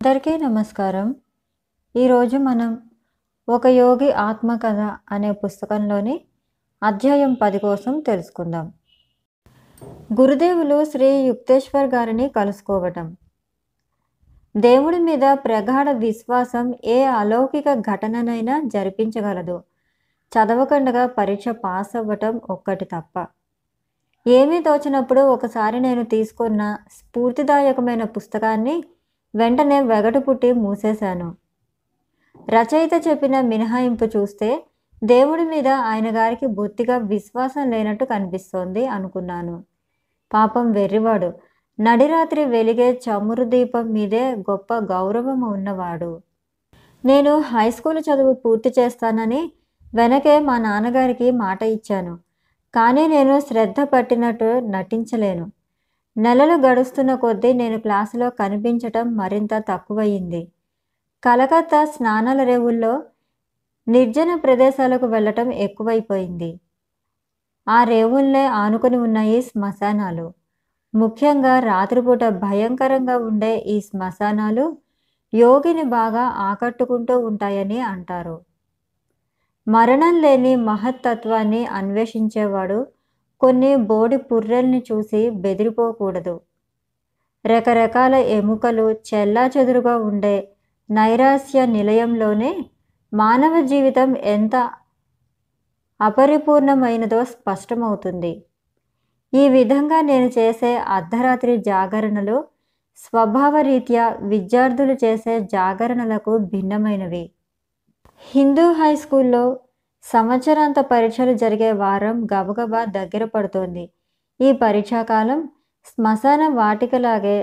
అందరికీ నమస్కారం. ఈరోజు మనం ఒక యోగి ఆత్మకథ అనే పుస్తకంలోని అధ్యాయం పది కోసం తెలుసుకుందాం. గురుదేవులు శ్రీ యుక్తేశ్వర్ గారిని కలుసుకోవటం. దేవుడి మీద ప్రగాఢ విశ్వాసం ఏ అలౌకిక ఘటననైనా జరిపించగలదు. చదవకుండగా పరీక్ష పాస్ అవ్వటం ఒక్కటి తప్ప. ఏమీ తోచినప్పుడు ఒకసారి నేను తీసుకున్న స్ఫూర్తిదాయకమైన పుస్తకాన్ని వెంటనే వెగటు పుట్టి మూసేశాను. రచయిత చెప్పిన మినహాయింపు చూస్తే దేవుడి మీద ఆయన గారికి బొత్తిగా విశ్వాసం లేనట్టు కనిపిస్తోంది అనుకున్నాను. పాపం వెర్రివాడు. నడిరాత్రి వెలిగే చమురు దీపం మీదే గొప్ప గౌరవం ఉన్నవాడు. నేను హై స్కూల్ చదువు పూర్తి చేస్తానని వెనకే మా నాన్నగారికి మాట ఇచ్చాను. కానీ నేను శ్రద్ధ పట్టినట్టు నటించలేను. నెలలు గడుస్తున్న కొద్దీ నేను క్లాసులో కనిపించటం మరింత తక్కువయింది కలకత్తా స్నానాల రేవుల్లో నిర్జన ప్రదేశాలకు వెళ్ళటం ఎక్కువైపోయింది. ఆ రేవుల్నే ఆనుకొని ఉన్నాయి శ్మశానాలు. ముఖ్యంగా రాత్రిపూట భయంకరంగా ఉండే ఈ శ్మశానాలు యోగిని బాగా ఆకట్టుకుంటూ ఉంటాయని అంటారు. మరణం లేని మహత్తత్వాన్ని అన్వేషించేవాడు కొన్ని బోడి పుర్రెల్ని చూసి బెదిరిపోకూడదు. రకరకాల ఎముకలు చెల్లా చెదురుగా ఉండే నైరాస్య నిలయంలోనే మానవ జీవితం ఎంత అపరిపూర్ణమైనదో స్పష్టమవుతుంది. ఈ విధంగా నేను చేసే అర్ధరాత్రి జాగరణలు స్వభావరీత్యా విద్యార్థులు చేసే జాగరణలకు భిన్నమైనవి. హిందూ హై స్కూల్లో సంవత్సరాంత పరీక్షలు జరిగే వారం గబగబా దగ్గర పడుతోంది. ఈ పరీక్షాకాలం శ్మశాన వాటికలాగే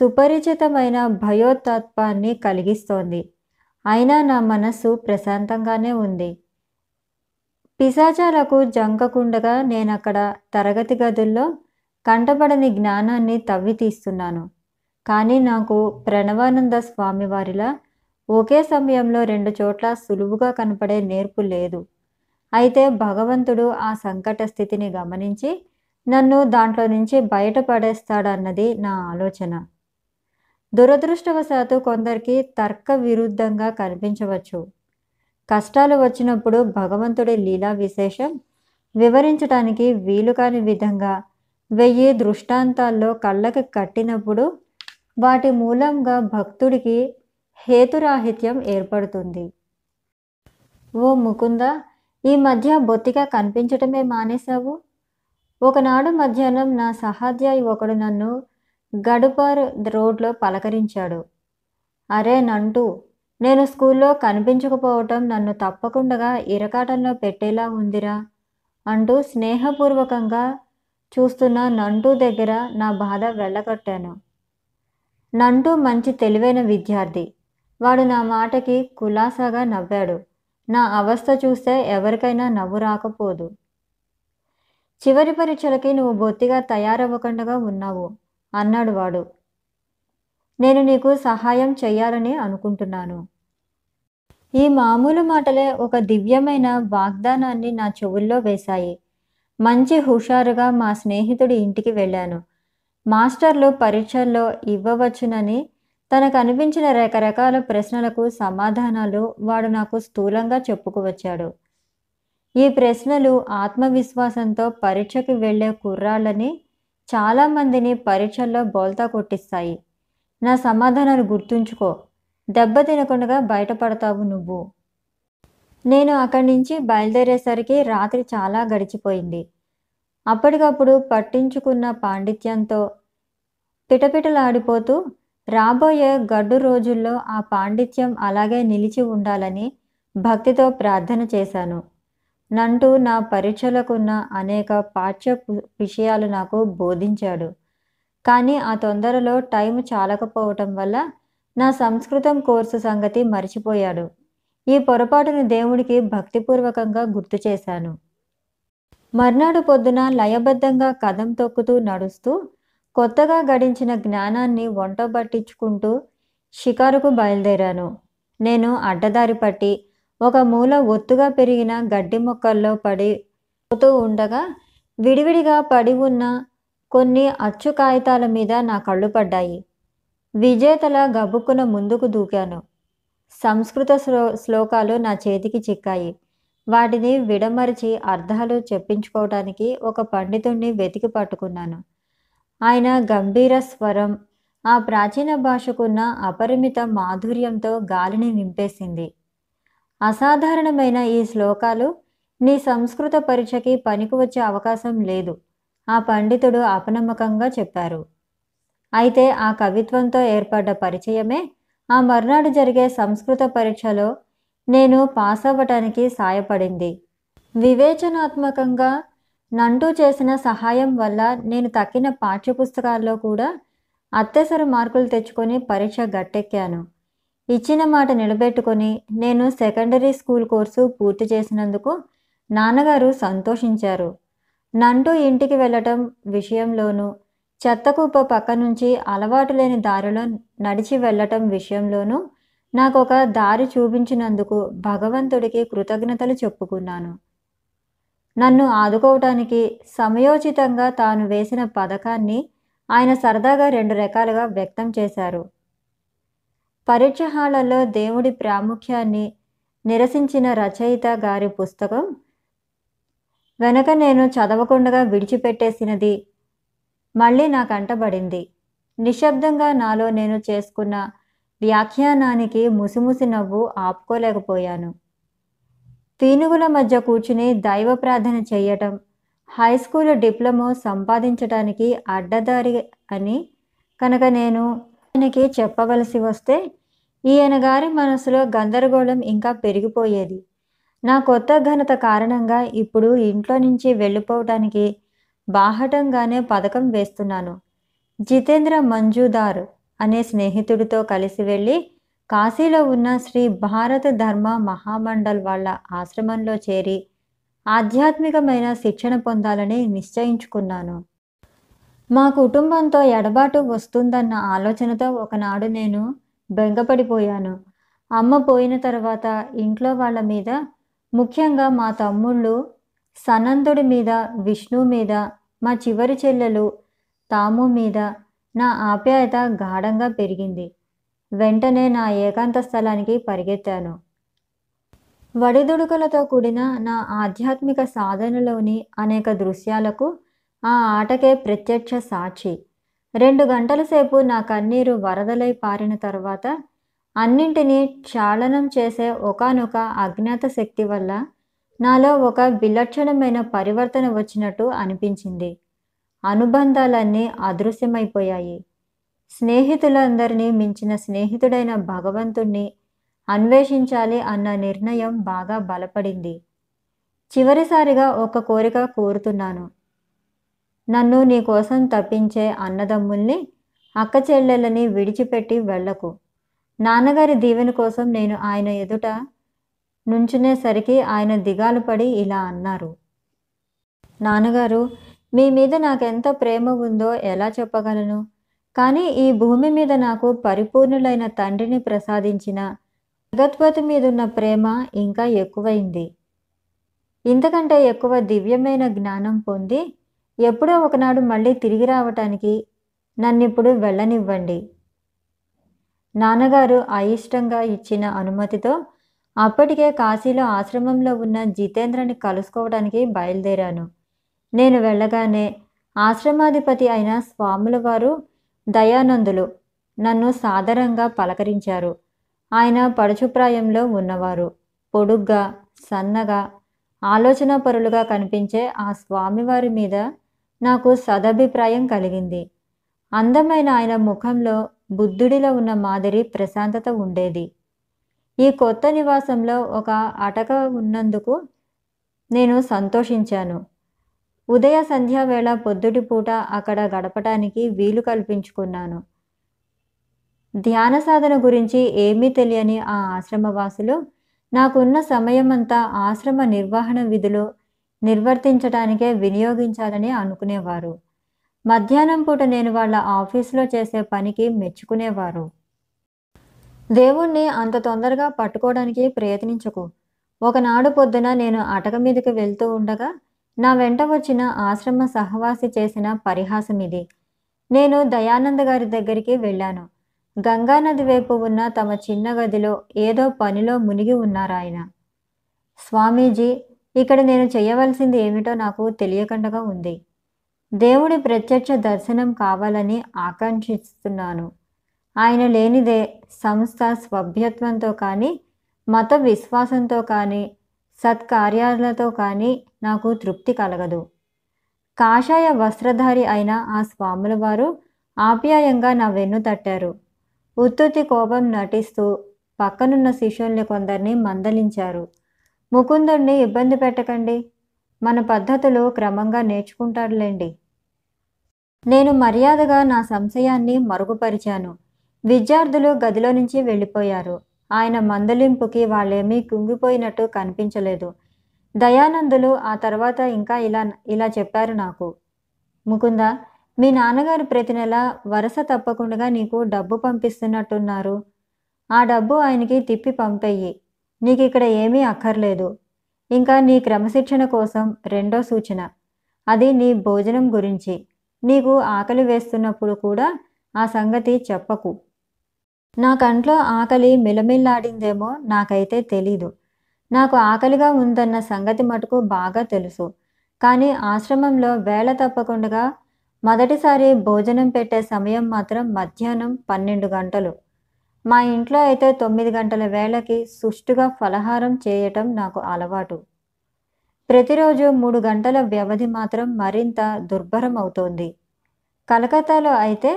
సుపరిచితమైన భయోతత్వాన్ని కలిగిస్తోంది. అయినా నా మనస్సు ప్రశాంతంగానే ఉంది. పిశాచాలకు జంకకుండగా నేనక్కడ తరగతి గదుల్లో కంటపడని జ్ఞానాన్ని తవ్వి తీస్తున్నాను కానీ నాకు ప్రణవానంద స్వామివారిలా ఒకే సమయంలో రెండు చోట్ల సులువుగా కనపడే నేర్పు లేదు. అయితే భగవంతుడు ఆ సంకట స్థితిని గమనించి నన్ను దాంట్లో నుంచి బయటపడేస్తాడన్నది నా ఆలోచన. దురదృష్టవశాత్తు కొందరికి తర్క విరుద్ధంగా కనిపించవచ్చు. కష్టాలు వచ్చినప్పుడు భగవంతుడి లీలా విశేషం వివరించడానికి వీలు కాని విధంగా వెయ్యి దృష్టాంతాల్లో కళ్ళకి కట్టినప్పుడు వాటి మూలంగా భక్తుడికి హేతురాహిత్యం ఏర్పడుతుంది. ఓ ముకుంద ఈ మధ్య బొత్తిగా కనిపించటమే మానేశావు? ఒకనాడు మధ్యాహ్నం నా సహాధ్యాయి ఒకడు నన్ను గడుపర్ రోడ్లో పలకరించాడు. అరే నంటూ నేను స్కూల్లో కనిపించకపోవటం నన్ను తప్పకుండా ఇరకాటంలో పెట్టేలా ఉందిరా అంటూ స్నేహపూర్వకంగా చూస్తున్న నంటూ దగ్గర నా బాధ వెళ్ళగొట్టాను. నంటూ మంచి తెలివైన విద్యార్థి. వాడు నా మాటకి కులాసాగా నవ్వాడు. నా అవస్థ చూస్తే ఎవరికైనా నవ్వు రాకపోదు. చివరి పరీక్షలకి నువ్వు బొత్తిగా తయారవ్వకుండా ఉన్నావు అన్నాడు వాడు. నేను నీకు సహాయం చెయ్యాలని అనుకుంటున్నాను. ఈ మామూలు మాటలే ఒక దివ్యమైన వాగ్దానాన్ని నా చెవుల్లో వేశాయి. మంచి హుషారుగా మా స్నేహితుడి ఇంటికి వెళ్ళాను. మాస్టర్లు పరీక్షల్లో ఇవ్వవచ్చునని తనకు అనిపించిన రకరకాల ప్రశ్నలకు సమాధానాలు వాడు నాకు స్థూలంగా చెప్పుకువచ్చాడు. ఈ ప్రశ్నలు ఆత్మవిశ్వాసంతో పరీక్షకు వెళ్ళే కుర్రాళ్ళని చాలామందిని పరీక్షల్లో బోల్తా కొట్టిస్తాయి. నా సమాధానాలు గుర్తుంచుకో. దెబ్బ తినకుండా బయటపడతావు నువ్వు. నేను అక్కడి నుంచి బయలుదేరేసరికి రాత్రి చాలా గడిచిపోయింది. అప్పటికప్పుడు పట్టించుకున్న పాండిత్యంతో పిటపిటలాడిపోతూ రాబోయే గడ్డు రోజుల్లో ఆ పాండిత్యం అలాగే నిలిచి ఉండాలని భక్తితో ప్రార్థన చేశాను. నంటూ నా పరీక్షలకున్న అనేక పాఠ్య విషయాలు నాకు బోధించాడు. కానీ ఆ తొందరలో టైం చాలకపోవటం వల్ల నా సంస్కృతం కోర్సు సంగతి మర్చిపోయాడు. ఈ పొరపాటును దేవుడికి భక్తిపూర్వకంగా గుర్తు చేశాను. మర్నాడు పొద్దున లయబద్ధంగా కదం తొక్కుతూ నడుస్తూ కొత్తగా గడించిన జ్ఞానాన్ని వంట పట్టించుకుంటూ షికారుకు బయలుదేరాను. నేను అడ్డదారి పట్టి ఒక మూల ఒత్తుగా పెరిగిన గడ్డి మొక్కల్లో పడి పోతూ ఉండగా విడివిడిగా పడి ఉన్న కొన్ని అచ్చు కాగితాల మీద నా కళ్ళు పడ్డాయి. విజేతల గబుక్కున ముందుకు దూకాను. సంస్కృత శ్లో శ్లోకాలు నా చేతికి చిక్కాయి. వాటిని విడమరిచి అర్థాలు చెప్పించుకోవడానికి ఒక పండితుణ్ణి వెతికి పట్టుకున్నాను. ఆయన గంభీర స్వరం ఆ ప్రాచీన భాషకున్న అపరిమిత మాధుర్యంతో గాలిని నింపేసింది. అసాధారణమైన ఈ శ్లోకాలు నీ సంస్కృత పరీక్షకి పనికి వచ్చే అవకాశం లేదు ఆ పండితుడు అపనమ్మకంగా చెప్పారు. అయితే ఆ కవిత్వంతో ఏర్పడ్డ పరిచయమే ఆ మర్నాడు జరిగే సంస్కృత పరీక్షలో నేను పాస్ అవ్వటానికి సాయపడింది. వివేచనాత్మకంగా నంటూ చేసిన సహాయం వల్ల నేను తక్కిన పాఠ్యపుస్తకాల్లో కూడా అత్యవసర మార్కులు తెచ్చుకొని పరీక్ష గట్టెక్కాను. ఇచ్చిన మాట నిలబెట్టుకొని నేను సెకండరీ స్కూల్ కోర్సు పూర్తి చేసినందుకు నాన్నగారు సంతోషించారు. నంటూ ఇంటికి వెళ్ళటం విషయంలోనూ చెత్తకుప్ప పక్క నుంచి అలవాటు లేని దారిలో నడిచి వెళ్ళటం విషయంలోనూ నాకు ఒక దారి చూపించినందుకు భగవంతుడికి కృతజ్ఞతలు చెప్పుకున్నాను. నన్ను ఆదుకోవటానికి సమయోచితంగా తాను వేసిన పథకాన్ని ఆయన సరదాగా రెండు రకాలుగా వ్యక్తం చేశారు. పరీక్ష హాళ్ళలో దేవుడి ప్రాముఖ్యాన్ని నిరసించిన రచయిత గారి పుస్తకం వెనక నేను చదవకుండా విడిచిపెట్టేసినది మళ్ళీ నా కంటబడింది నిశ్శబ్దంగా నాలో నేను చేసుకున్న వ్యాఖ్యానానికి ముసిముసి నవ్వు ఆపుకోలేకపోయాను. పీనుగుల మధ్య కూర్చుని దైవ ప్రార్థన చేయటం హై స్కూల్ డిప్లొమా సంపాదించడానికి అడ్డదారి అని కనుక నేను ఆయనకి చెప్పవలసి వస్తే ఈయన గారి మనసులో గందరగోళం ఇంకా పెరిగిపోయేది. నా కొత్త ఘనత కారణంగా ఇప్పుడు ఇంట్లో నుంచి వెళ్ళిపోవటానికి బాహటంగానే పథకం వేస్తున్నాను. జితేంద్ర మంజుదార్ అనే స్నేహితుడితో కలిసి వెళ్ళి కాశీలో ఉన్న శ్రీ భారత ధర్మ మహామండల్ వాళ్ళ ఆశ్రమంలో చేరి ఆధ్యాత్మికమైన శిక్షణ పొందాలని నిశ్చయించుకున్నాను. మా కుటుంబంతో ఎడబాటు వస్తుందన్న ఆలోచనతో ఒకనాడు నేను బెంగపడిపోయాను. అమ్మ పోయిన తర్వాత ఇంట్లో వాళ్ళ మీద ముఖ్యంగా మా తమ్ముళ్ళు సనందుడి మీద విష్ణు మీద మా చివరి చెల్లెలు తాము మీద నా ఆప్యాయత గాఢంగా పెరిగింది. వెంటనే నా ఏకాంత స్థలానికి పరిగెత్తాను. వడిదుడుకులతో కూడిన నా ఆధ్యాత్మిక సాధనలోని అనేక దృశ్యాలకు ఆ ఆటకే ప్రత్యక్ష సాక్షి. రెండు గంటల సేపు నా కన్నీరు వరదలై పారిన తర్వాత అన్నింటినీ క్షాళనం చేసే ఒకానొక అజ్ఞాత శక్తి వల్ల నాలో ఒక విలక్షణమైన పరివర్తన వచ్చినట్టు అనిపించింది. అనుబంధాలన్నీ అదృశ్యమైపోయాయి. స్నేహితులందరినీ మించిన స్నేహితుడైన భగవంతుణ్ణి అన్వేషించాలి అన్న నిర్ణయం బాగా బలపడింది. చివరిసారిగా ఒక కోరిక కోరుతున్నాను. నన్ను నీ కోసం తప్పించే అన్నదమ్ముల్ని అక్క చెల్లెళ్ళని విడిచిపెట్టి వెళ్ళకు. నాన్నగారి దీవెన కోసం నేను ఆయన ఎదుట నుంచునేసరికి ఆయన దిగాలు పడి ఇలా అన్నారు. నాన్నగారు మీ మీద నాకెంత ప్రేమ ఉందో ఎలా చెప్పగలను? కానీ ఈ భూమి మీద నాకు పరిపూర్ణులైన తండ్రిని ప్రసాదించిన జగత్పతి మీదున్న ప్రేమ ఇంకా ఎక్కువైంది. ఇంతకంటే ఎక్కువ దివ్యమైన జ్ఞానం పొంది ఎప్పుడో ఒకనాడు మళ్ళీ తిరిగి రావటానికి నన్నిప్పుడు వెళ్ళనివ్వండి. నాన్నగారు అయిష్టంగా ఇచ్చిన అనుమతితో అప్పటికే కాశీలో ఆశ్రమంలో ఉన్న జితేంద్రని కలుసుకోవడానికి బయలుదేరాను. నేను వెళ్ళగానే ఆశ్రమాధిపతి అయిన స్వాముల వారు దయానందులు. నన్ను సాదరంగా పలకరించారు. ఆయన పడుచుప్రాయంలో ఉన్నవారు. పొడుగ్గా సన్నగా ఆలోచన పరులుగా కనిపించే ఆ స్వామివారి మీద నాకు సదభిప్రాయం కలిగింది. అందమైన ఆయన ముఖంలో బుద్ధుడిలో ఉన్న మాదిరి ప్రశాంతత ఉండేది. ఈ కొత్త నివాసంలో ఒక అటక ఉన్నందుకు నేను సంతోషించాను. ఉదయ సంధ్యా వేళ పొద్దుటి పూట అక్కడ గడపటానికి వీలు కల్పించుకున్నాను. ధ్యాన సాధన గురించి ఏమీ తెలియని ఆ ఆశ్రమవాసులు నాకున్న సమయమంతా ఆశ్రమ నిర్వహణ విధులు నిర్వర్తించడానికే వినియోగించాలని అనుకునేవారు. మధ్యాహ్నం పూట నేను వాళ్ళ ఆఫీసులో చేసే పనికి మెచ్చుకునేవారు. దేవుణ్ణి అంత తొందరగా పట్టుకోవడానికి ప్రయత్నించకు. ఒకనాడు పొద్దున నేను అటక మీదకి వెళ్తూ ఉండగా నా వెంట వచ్చిన ఆశ్రమ సహవాసి చేసిన పరిహాసం ఇది. నేను దయానంద గారి దగ్గరికి వెళ్ళాను. గంగానది వైపు ఉన్న తమ చిన్న గదిలో ఏదో పనిలో మునిగి ఉన్నారాయన స్వామీజీ ఇక్కడ నేను చేయవలసింది ఏమిటో నాకు తెలియకుండా ఉంది. దేవుడి ప్రత్యక్ష దర్శనం కావాలని ఆకాంక్షిస్తున్నాను. ఆయన లేనిదే సంస్థ సభ్యత్వంతో కానీ మత విశ్వాసంతో కానీ సత్కార్యాలతో కానీ నాకు తృప్తి కలగదు. కాషాయ వస్త్రధారి అయిన ఆ స్వాముల వారు ఆప్యాయంగా నా వెన్ను తట్టారు. ఉత్తుతి కోపం నటిస్తూ పక్కనున్న శిష్యుల్ని కొందరిని మందలించారు. ముకుందుణ్ణి ఇబ్బంది పెట్టకండి. మన పద్ధతులు క్రమంగా నేర్చుకుంటాడులేండి నేను మర్యాదగా నా సంశయాన్ని మరుగుపరిచాను. విద్యార్థులు గదిలో నుంచి వెళ్ళిపోయారు. ఆయన మందలింపుకి వాళ్ళేమీ కుంగిపోయినట్టు కనిపించలేదు. దయానందులు ఆ తర్వాత ఇంకా ఇలా ఇలా చెప్పారు నాకు. ముకుంద మీ నాన్నగారు ప్రతి నెల వరుస తప్పకుండా నీకు డబ్బు పంపిస్తున్నట్టున్నారు. ఆ డబ్బు ఆయనకి తిప్పి పంపేయి నీకు ఇక్కడ ఏమీ అక్కర్లేదు. ఇంకా నీ క్రమశిక్షణ కోసం రెండో సూచన. అది నీ భోజనం గురించి. నీకు ఆకలి వేస్తున్నప్పుడు కూడా ఆ సంగతి చెప్పకు. నా కంట్లో ఆకలి మిలమిల్లాడిందేమో నాకైతే తెలీదు. నాకు ఆకలిగా ఉందన్న సంగతి మటుకు బాగా తెలుసు. కానీ ఆశ్రమంలో వేళ తప్పకుండా మొదటిసారి భోజనం పెట్టే సమయం మాత్రం మధ్యాహ్నం పన్నెండు గంటలు. మా ఇంట్లో అయితే తొమ్మిది గంటల వేళకి సుష్టుగా ఫలహారం చేయటం నాకు అలవాటు. ప్రతిరోజు మూడు గంటల వ్యవధి మాత్రం మరింత దుర్భరం అవుతోంది. కలకత్తాలో అయితే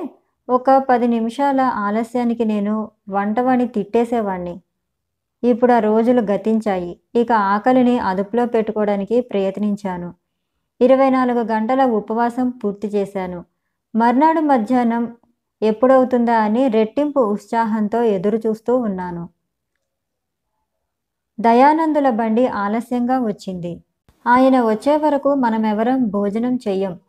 ఒక పది నిమిషాల ఆలస్యానికి నేను వంటవాణి తిట్టేసేవాణ్ణి. ఇప్పుడు ఆ రోజులు గతించాయి. ఇక ఆకలిని అదుపులో పెట్టుకోవడానికి ప్రయత్నించాను. ఇరవై నాలుగు గంటల ఉపవాసం పూర్తి చేశాను. మర్నాడు మధ్యాహ్నం ఎప్పుడవుతుందా అని రెట్టింపు ఉత్సాహంతో ఎదురు చూస్తూ ఉన్నాను. దయానందుల బండి ఆలస్యంగా వచ్చింది. ఆయన వచ్చే వరకు మనమెవరం భోజనం చెయ్యం.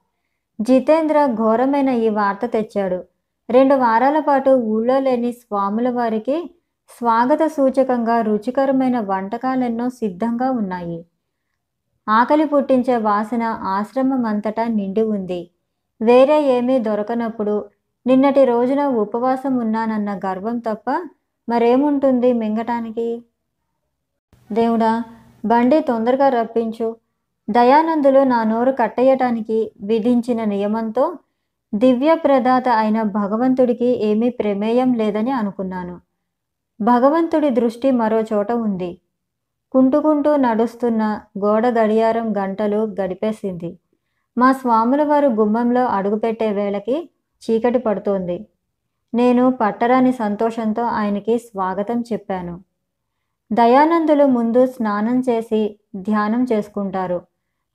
జితేంద్ర ఘోరమైన ఈ వార్త తెచ్చాడు. రెండు వారాల పాటు ఊళ్ళో లేని స్వాముల వారికి స్వాగత సూచకంగా రుచికరమైన వంటకాలెన్నో సిద్ధంగా ఉన్నాయి. ఆకలి పుట్టించే వాసన ఆశ్రమమంతటా నిండి ఉంది. వేరే ఏమీ దొరకనప్పుడు నిన్నటి రోజున ఉపవాసం ఉన్నానన్న గర్వం తప్ప మరేముంటుంది మింగటానికి? దేవుడా బండి తొందరగా రప్పించు. దయానందులు నా నోరు కట్టేయటానికి విధించిన నియమంతో దివ్య ప్రదాత అయిన భగవంతుడికి ఏమీ ప్రమేయం లేదని అనుకున్నాను. భగవంతుడి దృష్టి మరో చోట ఉంది. కుంటుకుంటూ నడుస్తున్న గోడ గడియారం గంటలు గడిపేసింది. మా స్వాముల వారు గుమ్మంలో అడుగుపెట్టే వేళకి చీకటి పడుతోంది. నేను పట్టరాని సంతోషంతో ఆయనకి స్వాగతం చెప్పాను. దయానందులు ముందు స్నానం చేసి ధ్యానం చేసుకుంటారు.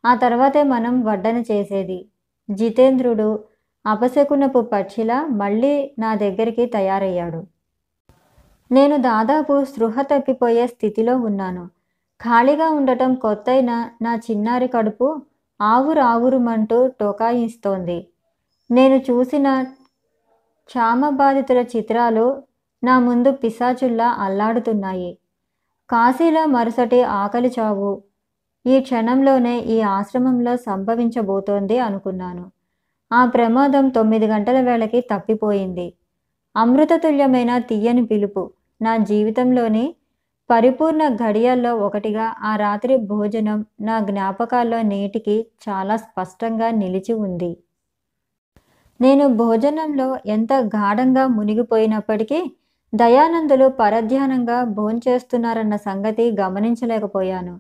ఆ తర్వాతే మనం వడ్డన చేసేది. జితేంద్రుడు అపశకునపు పక్షిలా మళ్ళీ నా దగ్గరికి తయారయ్యాడు. నేను దాదాపు స్పృహ తప్పిపోయే స్థితిలో ఉన్నాను. ఖాళీగా ఉండటం కొత్తైన నా చిన్నారి కడుపు ఆవురావురుమంటూ టోకాయిస్తోంది. నేను చూసిన క్షామబాధితుల చిత్రాలు నా ముందు పిశాచుల్లా అల్లాడుతున్నాయి. కాశీలో మరుసటి ఆకలి చావు. ఈ క్షణంలోనే ఈ ఆశ్రమంలో సంభవించబోతోంది అనుకున్నాను. ఆ ప్రమాదం తొమ్మిది గంటల వేళకి తప్పిపోయింది. అమృతతుల్యమైన తీయని పిలుపు. నా జీవితంలోని పరిపూర్ణ ఘడియల్లో ఒకటిగా ఆ రాత్రి భోజనం నా జ్ఞాపకాల్లో నేటికి చాలా స్పష్టంగా నిలిచి ఉంది. నేను భోజనంలో ఎంత గాఢంగా మునిగిపోయినప్పటికీ దయానందులు పరధ్యానంగా భోంచేస్తున్నారన్న సంగతి గమనించలేకపోయాను.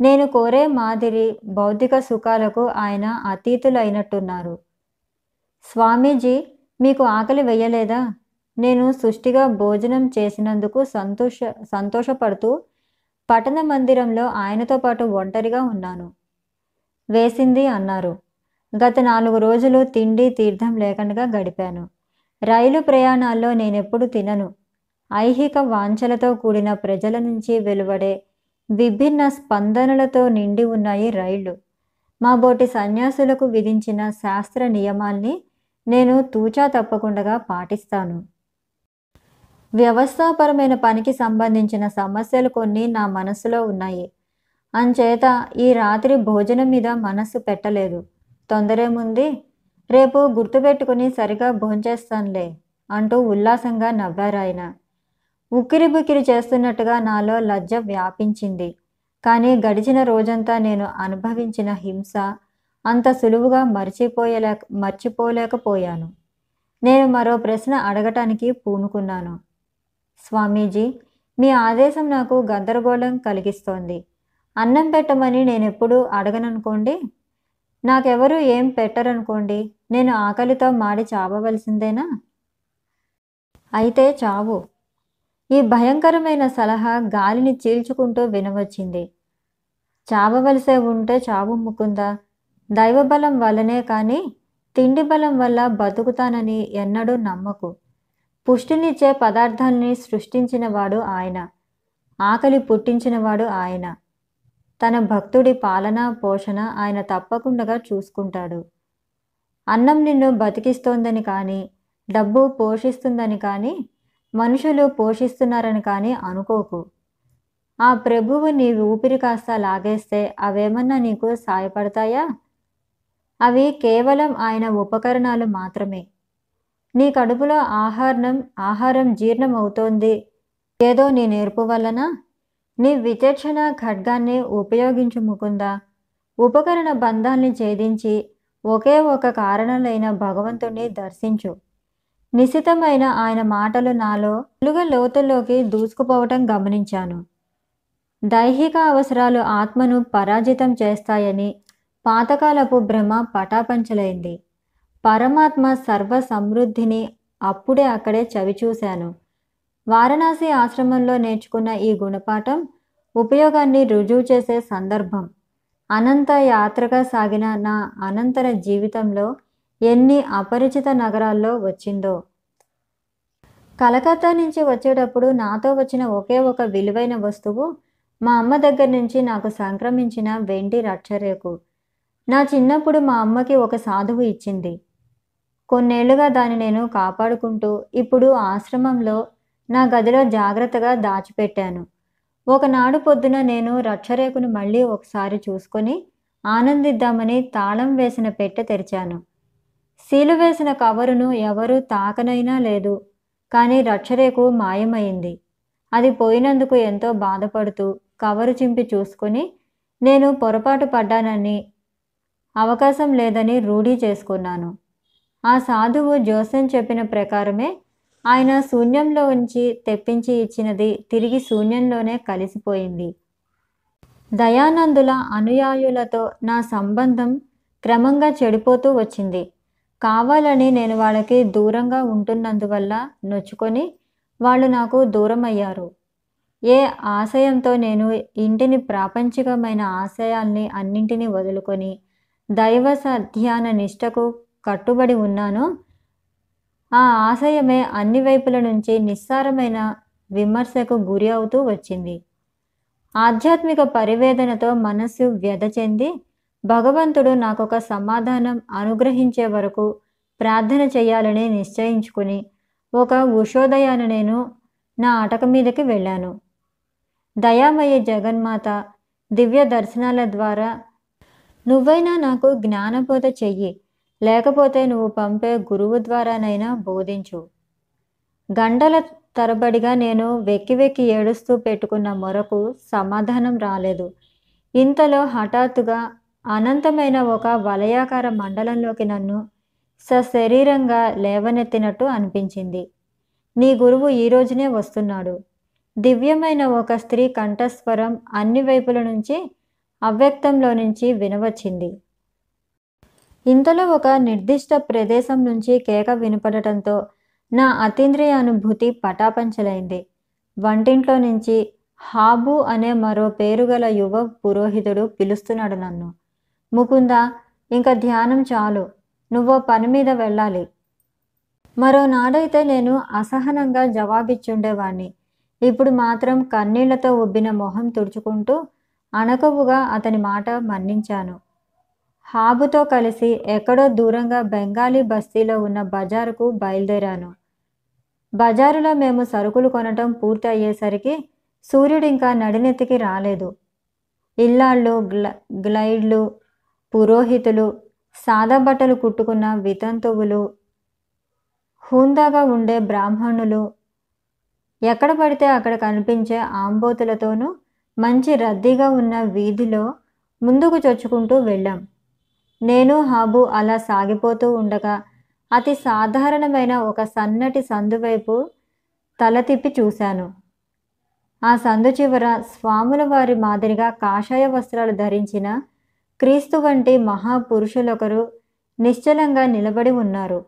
నేను కోరే మాదిరి భౌతిక సుఖాలకు ఆయన అతీతులైనట్టున్నారు. స్వామీజీ మీకు ఆకలి వెయ్యలేదా నేను సృష్టిగా భోజనం చేసినందుకు సంతోష సంతోషపడుతూ పట్టణ మందిరంలో ఆయనతో పాటు ఒంటరిగా ఉన్నాను. వేసింది అన్నారు. గత నాలుగు రోజులు తిండి తీర్థం లేకుండా గడిపాను. రైలు ప్రయాణాల్లో నేనెప్పుడు తినను. ఐహిక వాంఛలతో కూడిన ప్రజల నుంచి వెలువడే విభిన్న స్పందనలతో నిండి ఉన్నాయి రైళ్ళు. మా బోటి సన్యాసులకు విధించిన శాస్త్ర నియమాల్ని నేను తూచా తప్పకుండా పాటిస్తాను. వ్యవస్థాపరమైన పనికి సంబంధించిన సమస్యలు కొన్ని నా మనసులో ఉన్నాయి. అంచేత ఈ రాత్రి భోజనం మీద మనస్సు పెట్టలేదు. తొందరేముంది రేపు గుర్తుపెట్టుకుని సరిగా భోంచేస్తానులే అంటూ ఉల్లాసంగా నవ్వారాయన ఉక్కిరిబుక్కిరి చేస్తున్నట్టుగా నాలో లజ్జ వ్యాపించింది. కానీ గడిచిన రోజంతా నేను అనుభవించిన హింస అంత సులువుగా మర్చిపోయలే మర్చిపోలేకపోయాను. నేను మరో ప్రశ్న అడగటానికి పూనుకున్నాను. స్వామీజీ మీ ఆదేశం నాకు గందరగోళం కలిగిస్తోంది. అన్నం పెట్టమని నేను ఎప్పుడూ అడగననుకోండి? నాకెవరు ఏం పెట్టరనుకోండి? నేను ఆకలితో మాడి చావవలసిందేనా? అయితే చావు. ఈ భయంకరమైన సలహా గాలిని చీల్చుకుంటూ వినవచ్చింది. చావవలసే ఉంటే చావు ముక్కుందా దైవబలం వల్లనే కానీ తిండి బలం వల్ల బతుకుతానని ఎన్నడూ నమ్మకు. పుష్టినిచ్చే పదార్థాన్ని సృష్టించినవాడు ఆయన. ఆకలి పుట్టించినవాడు ఆయన. తన భక్తుడి పాలన పోషణ ఆయన తప్పకుండా చూసుకుంటాడు. అన్నం నిన్ను బతికిస్తోందని కానీ డబ్బు పోషిస్తుందని కానీ మనుషులు పోషిస్తున్నారని కానీ అనుకోకు. ఆ ప్రభువు నీ ఊపిరి కాస్త లాగేస్తే అవేమన్నా నీకు సాయపడతాయా? అవి కేవలం ఆయన ఉపకరణాలు మాత్రమే. నీ కడుపులో ఆహారం ఆహారం జీర్ణం అవుతోంది. ఏదో నీ నేర్పు వలన నీ విచక్షణ ఖడ్గాన్ని ఉపయోగించు ముకుందా ఉపకరణ బంధాల్ని ఛేదించి ఒకే ఒక కారణలైన భగవంతుణ్ణి దర్శించు. నిశితమైన ఆయన మాటలు నాలో తెలుగు లోతుల్లోకి దూసుకుపోవటం గమనించాను. దైహిక అవసరాలు ఆత్మను పరాజితం చేస్తాయని పాతకాలపు భ్రమ పటాపంచలైంది. పరమాత్మ సర్వ సమృద్ధిని అప్పుడే అక్కడే చవిచూశాను. వారణాసి ఆశ్రమంలో నేర్చుకున్న ఈ గుణపాఠం ఉపయోగాన్ని రుజువు చేసే సందర్భం. అనంత యాత్రగా సాగిన నా అనంతర జీవితంలో ఎన్ని అపరిచిత నగరాల్లో వచ్చిందో. కలకత్తా నుంచి వచ్చేటప్పుడు నాతో వచ్చిన ఒకే ఒక విలువైన వస్తువు మా అమ్మ దగ్గర నుంచి నాకు సంక్రమించిన వెండి రక్షరేకు. నా చిన్నప్పుడు మా అమ్మకి ఒక సాధువు ఇచ్చింది. కొన్నేళ్ళుగా దాన్ని నేను కాపాడుకుంటూ ఇప్పుడు ఆశ్రమంలో నా గదిలో జాగ్రత్తగా దాచిపెట్టాను. ఒకనాడు పొద్దున నేను రక్షరేకును మళ్ళీ ఒకసారి చూసుకొని ఆనందిద్దామని తాళం వేసిన పెట్టె తెరిచాను. సీలు వేసిన కవరును ఎవరూ తాకనైనా లేదు కానీ రక్షరేకు మాయమైంది. అది పోయినందుకు ఎంతో బాధపడుతూ కవరు చింపి చూసుకొని నేను పొరపాటు పడ్డానని అవకాశం లేదని రూఢీ చేసుకున్నాను. ఆ సాధువు జోసెన్ చెప్పిన ప్రకారమే ఆయన శూన్యంలో ఉంచి తెప్పించి ఇచ్చినది తిరిగి శూన్యంలోనే కలిసిపోయింది. దయానందుల అనుయాయులతో నా సంబంధం క్రమంగా చెడిపోతూ వచ్చింది. కావాలని నేను వాళ్ళకి దూరంగా ఉంటున్నందువల్ల నొచ్చుకొని వాళ్ళు నాకు దూరం అయ్యారు ఏ ఆశయంతో నేను ఇంటిని ప్రాపంచికమైన ఆశయాల్ని అన్నింటినీ వదులుకొని దైవ సధ్యాన నిష్టకు కట్టుబడి ఉన్నానో ఆ ఆశయమే అన్ని వైపుల నుంచి నిస్సారమైన విమర్శకు గురి అవుతూ వచ్చింది. ఆధ్యాత్మిక పరివేదనతో మనస్సు వ్యధ చెంది భగవంతుడు నాకొక సమాధానం అనుగ్రహించే వరకు ప్రార్థన చేయాలని నిశ్చయించుకుని ఒక ఉషోదయాన నేను నా అటక మీదకి వెళ్ళాను. దయామయ జగన్మాత దివ్య దర్శనాల ద్వారా నువ్వైనా నాకు జ్ఞానబోధ చెయ్యి. లేకపోతే నువ్వు పంపే గురువు ద్వారానైనా బోధించు. గంటల తరబడిగా నేను వెక్కి వెక్కి ఏడుస్తూ పెట్టుకున్న మొరకు సమాధానం రాలేదు. ఇంతలో హఠాత్తుగా అనంతమైన ఒక వలయాకార మండలంలోకి నన్ను సశరీరంగా లేవనెత్తినట్టు అనిపించింది. నీ గురువు ఈ రోజునే వస్తున్నాడు. దివ్యమైన ఒక స్త్రీ కంఠస్వరం అన్ని వైపుల నుంచి అవ్యక్తంలో నుంచి వినవచ్చింది. ఇంతలో ఒక నిర్దిష్ట ప్రదేశం నుంచి కేక వినపడటంతో నా అతీంద్రియ అనుభూతి పటాపంచలైంది. వంటింట్లో నుంచి హాబు అనే మరో పేరుగల యువ పురోహితుడు పిలుస్తున్నాడు నన్ను. ముకుంద ఇంకా ధ్యానం చాలు. నువ్వో పని మీద వెళ్ళాలి. మరో నాడైతే నేను అసహనంగా జవాబిచ్చుండేవాణ్ణి. ఇప్పుడు మాత్రం కన్నీళ్ళతో ఉబ్బిన మొహం తుడుచుకుంటూ అణకవుగా అతని మాట మన్నించాను. హాబుతో కలిసి ఎక్కడో దూరంగా బెంగాలీ బస్తీలో ఉన్న బజారుకు బయలుదేరాను. బజారులో మేము సరుకులు కొనటం పూర్తి అయ్యేసరికి సూర్యుడు ఇంకా నడినెత్తికి రాలేదు. ఇల్లాళ్ళు గ్ల గ్లైడ్లు పురోహితులు సాదా బట్టలు కుట్టుకున్న వితంతువులు హూందాగా ఉండే బ్రాహ్మణులు ఎక్కడ పడితే అక్కడ కనిపించే ఆంబోతులతోనూ మంచి రద్దీగా ఉన్న వీధిలో ముందుకు చొచ్చుకుంటూ వెళ్ళాం. నేను హాబు అలా సాగిపోతూ ఉండగా అతి సాధారణమైన ఒక సన్నటి సందు వైపు తల తిప్పి చూశాను. ఆ సందు చివర స్వాముల వారి మాదిరిగా కాషాయ వస్త్రాలు ధరించిన క్రీస్తు వంటి మహాపురుషులొకరు నిశ్చలంగా నిలబడి ఉన్నారు.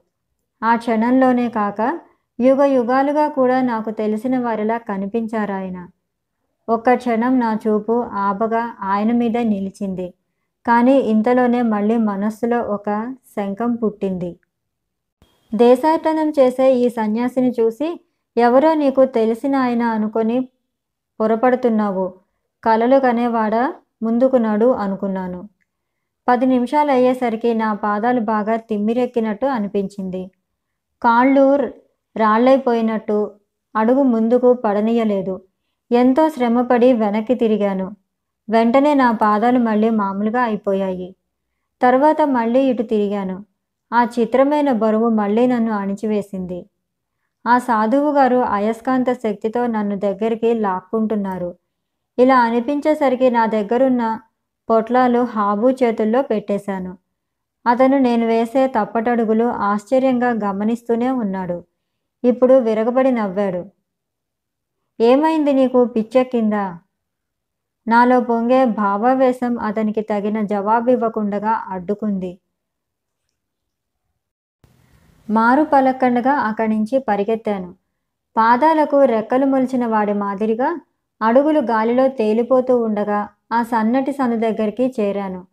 ఆ క్షణంలోనే కాక యుగ యుగాలుగా కూడా నాకు తెలిసిన వారిలా కనిపించారాయన. ఒక్క క్షణం నా చూపు ఆబగా ఆయన మీద నిలిచింది. కానీ ఇంతలోనే మళ్ళీ మనస్సులో ఒక శంఖం పుట్టింది. దేశాటనం చేసే ఈ సన్యాసిని చూసి ఎవరో నీకు తెలిసిన ఆయన అనుకొని పొరపడుతున్నావు. కలలు కనేవాడ ముందుకు నడు అనుకున్నాను. పది నిమిషాలు అయ్యేసరికి నా పాదాలు బాగా తిమ్మిరెక్కినట్టు అనిపించింది. కాళ్ళు రాళ్ళైపోయినట్టు అడుగు ముందుకు పడనీయలేదు. ఎంతో శ్రమపడి వెనక్కి తిరిగాను. వెంటనే నా పాదాలు మళ్ళీ మామూలుగా అయిపోయాయి. తర్వాత మళ్ళీ ఇటు తిరిగాను. ఆ చిత్రమైన బరువు మళ్ళీ నన్ను అణిచివేసింది. ఆ సాధువు గారు అయస్కాంత శక్తితో నన్ను దగ్గరికి లాక్కుంటున్నారు. ఇలా అనిపించేసరికి నా దగ్గరున్న పొట్లాలు హాబు చేతుల్లో పెట్టేశాను. అతను నేను వేసే తప్పటడుగులు ఆశ్చర్యంగా గమనిస్తూనే ఉన్నాడు. ఇప్పుడు విరగబడి నవ్వాడు. ఏమైంది నీకు పిచ్చెక్కిందా? నాలో పొంగే భావావేశం అతనికి తగిన జవాబు ఇవ్వకుండగా అడ్డుకుంది. మారు పలక్కండగా అక్కడి నుంచి పరిగెత్తాను. పాదాలకు రెక్కలు మొలిచిన వాడి మాదిరిగా అడుగులు గాలిలో తేలిపోతూ ఉండగా ఆ సన్నటి సను దగ్గరికి చేరాను.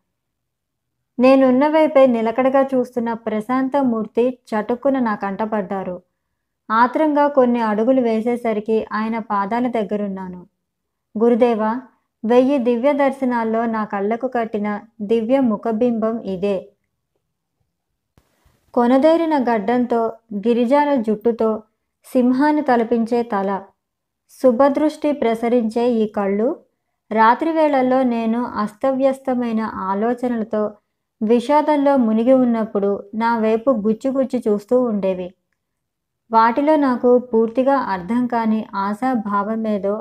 నేనున్న వైపే నిలకడగా చూస్తున్న ప్రశాంతమూర్తి చటుక్కున నా కంటపడ్డారు. ఆత్రంగా కొన్ని అడుగులు వేసేసరికి ఆయన పాదాల దగ్గరున్నాను. గురుదేవా వెయ్యి దివ్య దర్శనాల్లో నా కళ్ళకు కట్టిన దివ్య ముఖబింబం ఇదే. కొనదేరిన గడ్డంతో గిరిజాల జుట్టుతో సింహాన్ని తలపించే తల శుభదృష్టి ప్రసరించే ఈ కళ్ళు రాత్రి వేళల్లో నేను అస్తవ్యస్తమైన ఆలోచనలతో విషాదంలో మునిగి ఉన్నప్పుడు నా వైపు గుచ్చిగుచ్చి చూస్తూ ఉండేవి. వాటిలో నాకు పూర్తిగా అర్థం కాని ఆశాభావమేదో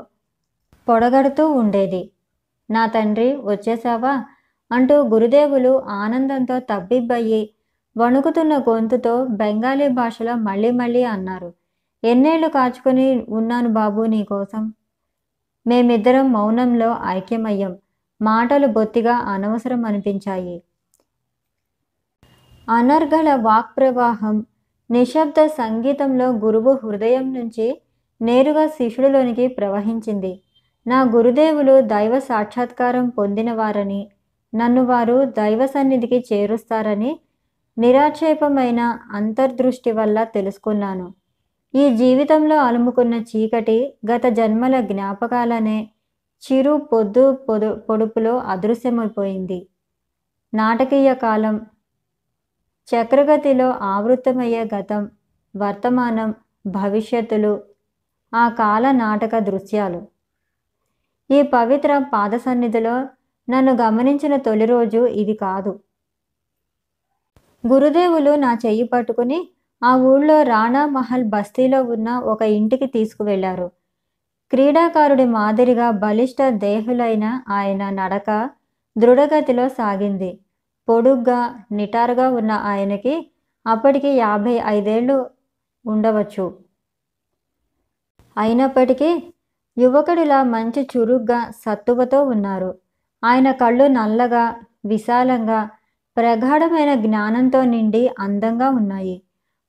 పొడగడుతూ ఉండేది. నా తండ్రి వచ్చేసావా అంటూ గురుదేవులు ఆనందంతో తబ్బిబ్బయ్యి వణుకుతున్న గొంతుతో బెంగాలీ భాషలో మళ్ళీ మళ్ళీ అన్నారు. ఎన్నేళ్ళు కాచుకొని ఉన్నాను బాబు నీకోసం మేమిద్దరం మౌనంలో ఐక్యమయ్యం. మాటలు బొత్తిగా అనవసరం అనిపించాయి. అనర్గళ వాక్ ప్రవాహం నిశ్శబ్ద సంగీతంలో గురువు హృదయం నుంచి నేరుగా శిష్యుడిలోనికి ప్రవహించింది. నా గురుదేవులు దైవ సాక్షాత్కారం పొందినవారని నన్ను వారు దైవ సన్నిధికి చేరుస్తారని నిరాక్షేపమైన అంతర్దృష్టి వల్ల తెలుసుకున్నాను. ఈ జీవితంలో అలుముకున్న చీకటి గత జన్మల జ్ఞాపకాలనే చిరు పొద్దు పొదు పొడుపులో అదృశ్యమైపోయింది. నాటకీయ కాలం చక్రగతిలో ఆవృతమయ్యే గతం వర్తమానం భవిష్యత్తులు ఆ కాల నాటక దృశ్యాలు. ఈ పవిత్ర పాద సన్నిధిలో నన్ను గమనించిన తొలి రోజు ఇది కాదు. గురుదేవులు నా చెయ్యి పట్టుకుని ఆ ఊళ్ళో రాణా మహల్ బస్తీలో ఉన్న ఒక ఇంటికి తీసుకువెళ్ళారు క్రీడాకారుడి మాదిరిగా బలిష్ట దేహులైన ఆయన నడక దృఢగతిలో సాగింది. పొడుగ్గా నిటారుగా ఉన్న ఆయనకి అప్పటికి యాభై ఐదేళ్ళు ఉండవచ్చు. అయినప్పటికీ యువకుడిలా మంచి చురుగ్గా సత్తువతో ఉన్నారు. ఆయన కళ్ళు నల్లగా విశాలంగా ప్రగాఢమైన జ్ఞానంతో నిండి అందంగా ఉన్నాయి.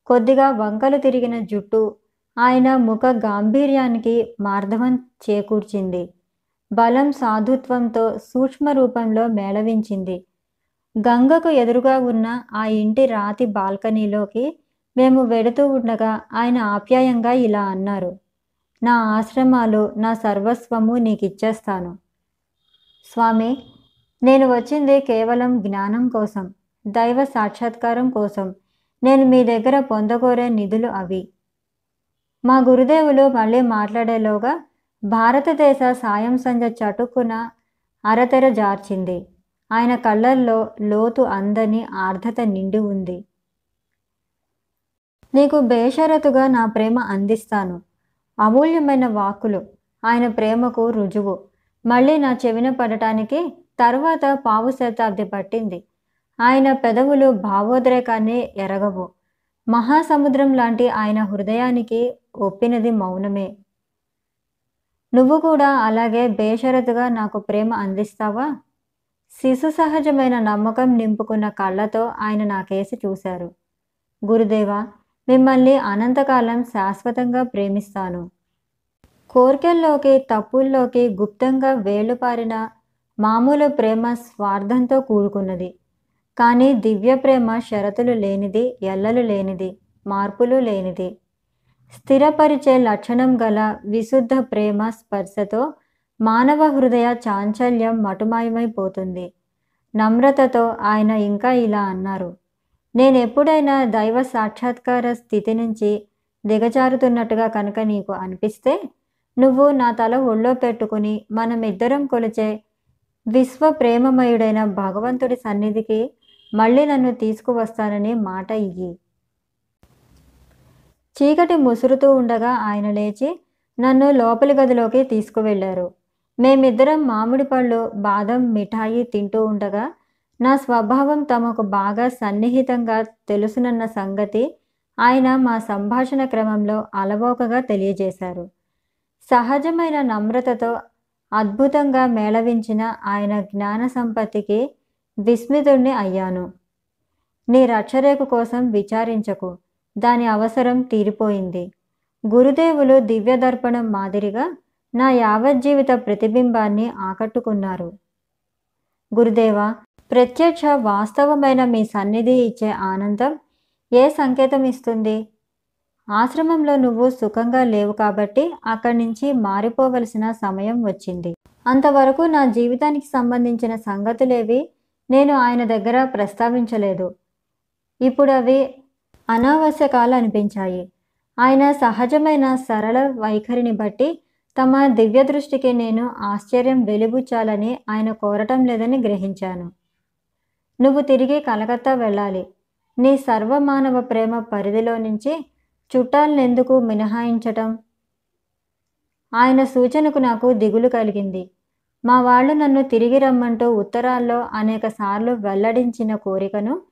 కొద్దిగా వంకలు తిరిగిన జుట్టు ఆయన ముఖ గాంభీర్యానికి మార్ధవం చేకూర్చింది. బలం సాధుత్వంతో సూక్ష్మ రూపంలో మేళవించింది. గంగకు ఎదురుగా ఉన్న ఆ ఇంటి రాతి బాల్కనీలోకి మేము వెడుతూ ఉండగా ఆయన ఆప్యాయంగా ఇలా అన్నారు. నా ఆశ్రమాలు నా సర్వస్వము నీకు ఇచ్చేస్తాను స్వామి నేను వచ్చింది కేవలం జ్ఞానం కోసం దైవ సాక్షాత్కారం కోసం. నేను మీ దగ్గర పొందకోరే నిధులు అవి. మా గురుదేవులు మళ్ళీ మాట్లాడేలోగా భారతదేశ సాయం సంధ్య చటుకున అరతెర జార్చింది. ఆయన కళ్ళల్లో లోతు అందని ఆర్ధత నిండి ఉంది. నీకు బేషరతుగా నా ప్రేమ అందిస్తాను. అమూల్యమైన వాకులు ఆయన ప్రేమకు రుజువు. మళ్ళీ నా చెవిన పడటానికి తర్వాత పావు శతాబ్ది పట్టింది. ఆయన పెదవులు భావోద్రేకాన్ని ఎరగవు. మహాసముద్రం లాంటి ఆయన హృదయానికి ఒప్పినది మౌనమే. నువ్వు కూడా అలాగే బేషరతుగా నాకు ప్రేమ అందిస్తావా? శిశు సహజమైన నమ్మకం నింపుకున్న కళ్ళతో ఆయన నాకేసి చూశారు. గురుదేవా మిమ్మల్ని అనంతకాలం శాశ్వతంగా ప్రేమిస్తాను. కోర్కెల్లోకి తప్పుల్లోకి గుప్తంగా వేలుపారిన మామూలు ప్రేమ స్వార్థంతో కూడుకున్నది. కానీ దివ్య ప్రేమ షరతులు లేనిది ఎల్లలు లేనిది మార్పులు లేనిది. స్థిరపరిచే లక్షణం గల విశుద్ధ ప్రేమ స్పర్శతో మానవ హృదయ చాంచల్యం మటుమాయమైపోతుంది. నమ్రతతో ఆయన ఇంకా ఇలా అన్నారు. నేను ఎప్పుడైనా దైవ సాక్షాత్కార స్థితి నుంచి దిగజారుతున్నట్టుగా కనుక నీకు అనిపిస్తే నువ్వు నా తల ఒళ్ళో పెట్టుకుని మనమిద్దరం కొలిచే విశ్వ ప్రేమమయుడైన భగవంతుడి సన్నిధికి మళ్ళీ నన్ను తీసుకువస్తానని మాట ఇయ్యి. చీకటి ముసురుతూ ఉండగా ఆయన లేచి నన్ను లోపలి గదిలోకి తీసుకువెళ్ళారు. మేమిద్దరం మామిడి పళ్ళు బాదం మిఠాయి తింటూ ఉండగా నా స్వభావం తమకు బాగా సన్నిహితంగా తెలుసునన్న సంగతి ఆయన మా సంభాషణ క్రమంలో అలవోకగా తెలియజేశారు. సహజమైన నమ్రతతో అద్భుతంగా మేళవించిన ఆయన జ్ఞాన సంపత్తికి విస్మితుణ్ణి అయ్యాను. నీ రక్షరేఖ కోసం విచారించకు. దాని అవసరం తీరిపోయింది. గురుదేవులు దివ్యదర్పణం మాదిరిగా నా యావజ్జీవిత ప్రతిబింబాన్ని ఆకట్టుకున్నారు. గురుదేవా ప్రత్యక్ష వాస్తవమైన మీ సన్నిధి ఇచ్చే ఆనందం ఏ సంకేతం ఇస్తుంది? ఆశ్రమంలో నువ్వు సుఖంగా లేవు కాబట్టి అక్కడి నుంచి మారిపోవలసిన సమయం వచ్చింది. అంతవరకు నా జీవితానికి సంబంధించిన సంగతులేవి నేను ఆయన దగ్గర ప్రస్తావించలేదు. ఇప్పుడు అవి అనావశ్యకాలు అనిపించాయి. ఆయన సహజమైన సరళ వైఖరిని బట్టి తమ దివ్య దృష్టికి నేను ఆశ్చర్యం వెలిబుచ్చాలని ఆయన కోరటం లేదని గ్రహించాను. నువ్వు తిరిగి కలకత్తా వెళ్ళాలి. నీ సర్వమానవ ప్రేమ పరిధిలో నుంచి చుట్టాలనెందుకు మినహాయించటం? ఆయన సూచనకు నాకు దిగులు కలిగింది. మా వాళ్ళు నన్ను తిరిగి రమ్మంటూ ఉత్తరాల్లో అనేక సార్లు వెల్లడించిన కోరికను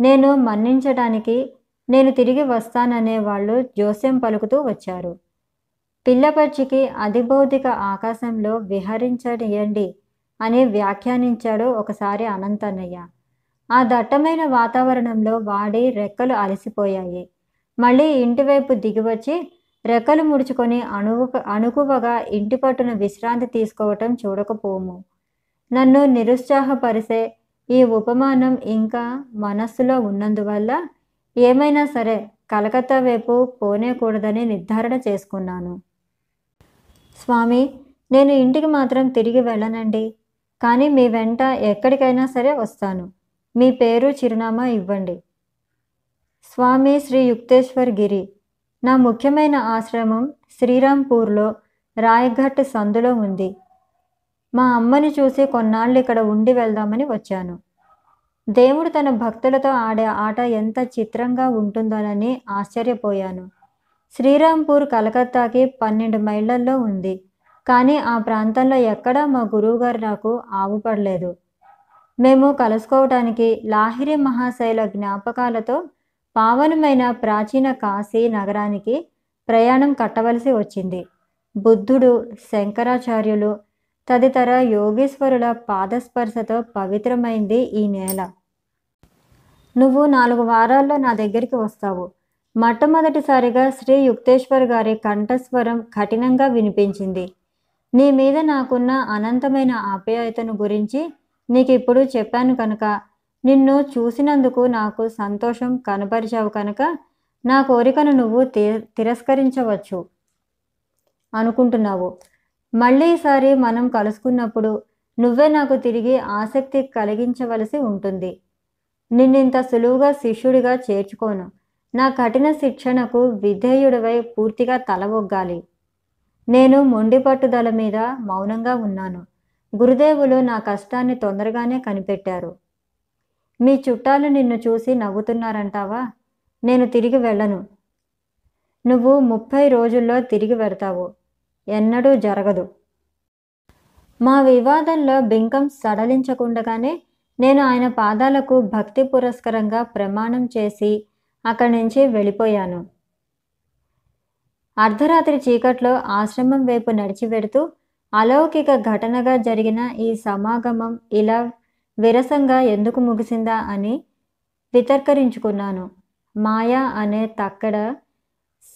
నేను మన్నించడానికి నేను తిరిగి వస్తాననే వాళ్ళు జోస్యం పలుకుతూ వచ్చారు. పిల్లపచ్చికి అధిభౌతిక ఆకాశంలో విహరించనియండి అని వ్యాఖ్యానించాడు ఒకసారి అనంతన్నయ్య. ఆ దట్టమైన వాతావరణంలో వాడి రెక్కలు అలసిపోయాయి. మళ్ళీ ఇంటివైపు దిగివచ్చి రెక్కలు ముడుచుకొని అణువు అణుకువగా ఇంటి పట్టున విశ్రాంతి తీసుకోవటం చూడకపోము. నన్ను నిరుత్సాహపరిసే ఈ ఉపమానం ఇంకా మనస్సులో ఉన్నందువల్ల ఏమైనా సరే కలకత్తా వైపు పోనేకూడదని నిర్ధారణ చేసుకున్నాను. స్వామి నేను ఇంటికి మాత్రం తిరిగి వెళ్ళనండి. కానీ మీ వెంట ఎక్కడికైనా సరే వస్తాను. మీ పేరు చిరునామా ఇవ్వండి. స్వామి శ్రీ యుక్తేశ్వర్ గిరి. నా ముఖ్యమైన ఆశ్రమం శ్రీరాంపూర్లో రాయఘట్ సందులో ఉంది. మా అమ్మని చూసి కొన్నాళ్ళు ఇక్కడ ఉండి వెళ్దామని వచ్చాను. దేవుడు తన భక్తులతో ఆడే ఆట ఎంత చిత్రంగా ఉంటుందోనని ఆశ్చర్యపోయాను. శ్రీరాంపూర్ కలకత్తాకి పన్నెండు మైళ్ళల్లో ఉంది. కానీ ఆ ప్రాంతంలో ఎక్కడా మా గురువుగారు నాకు ఆవుపడలేదు. మేము కలుసుకోవటానికి లాహిరి మహాశైల జ్ఞాపకాలతో పావనమైన ప్రాచీన కాశీ నగరానికి ప్రయాణం కట్టవలసి వచ్చింది. బుద్ధుడు శంకరాచార్యులు తదితర యోగేశ్వరుల పాదస్పర్శతో పవిత్రమైంది ఈ నేల. నువ్వు నాలుగు వారాల్లో నా దగ్గరికి వస్తావు. మొట్టమొదటిసారిగా శ్రీ యుక్తేశ్వర్ గారి కంఠస్వరం కఠినంగా వినిపించింది. నీ మీద నాకున్న అనంతమైన ఆప్యాయతను గురించి నీకు ఇప్పుడు చెప్పాను కనుక నిన్ను చూసినందుకు నాకు సంతోషం కనపరిచావు కనుక నా కోరికను నువ్వు తి తిరస్కరించవచ్చు అనుకుంటున్నావు. మళ్ళీ ఈసారి మనం కలుసుకున్నప్పుడు నువ్వే నాకు తిరిగి ఆసక్తి కలిగించవలసి ఉంటుంది. నిన్నింత సులువుగా శిష్యుడిగా చేర్చుకోను. నా కఠిన శిక్షణకు విధేయుడివై పూర్తిగా తలవొగ్గాలి. నేను మొండి పట్టుదల మీద మౌనంగా ఉన్నాను. గురుదేవులు నా కష్టాన్ని తొందరగానే కనిపెట్టారు. మీ చుట్టాలు నిన్ను చూసి నవ్వుతున్నారంటావా? నేను తిరిగి వెళ్ళను. నువ్వు ముప్పై రోజుల్లో తిరిగి వెడతావు ఎన్నడూ జరగదు. మా వివాదంలో బింకం సడలించకుండగానే నేను ఆయన పాదాలకు భక్తి పురస్కరంగా ప్రమాణం చేసి అక్కడి నుంచి వెళ్ళిపోయాను. అర్ధరాత్రి చీకట్లో ఆశ్రమం వైపు నడిచి వెడుతూ అలౌకిక ఘటనగా జరిగిన ఈ సమాగమం ఇలా విరసంగా ఎందుకు ముగిసిందా అని వితర్కరించుకున్నాను. మాయా అనే తక్కడ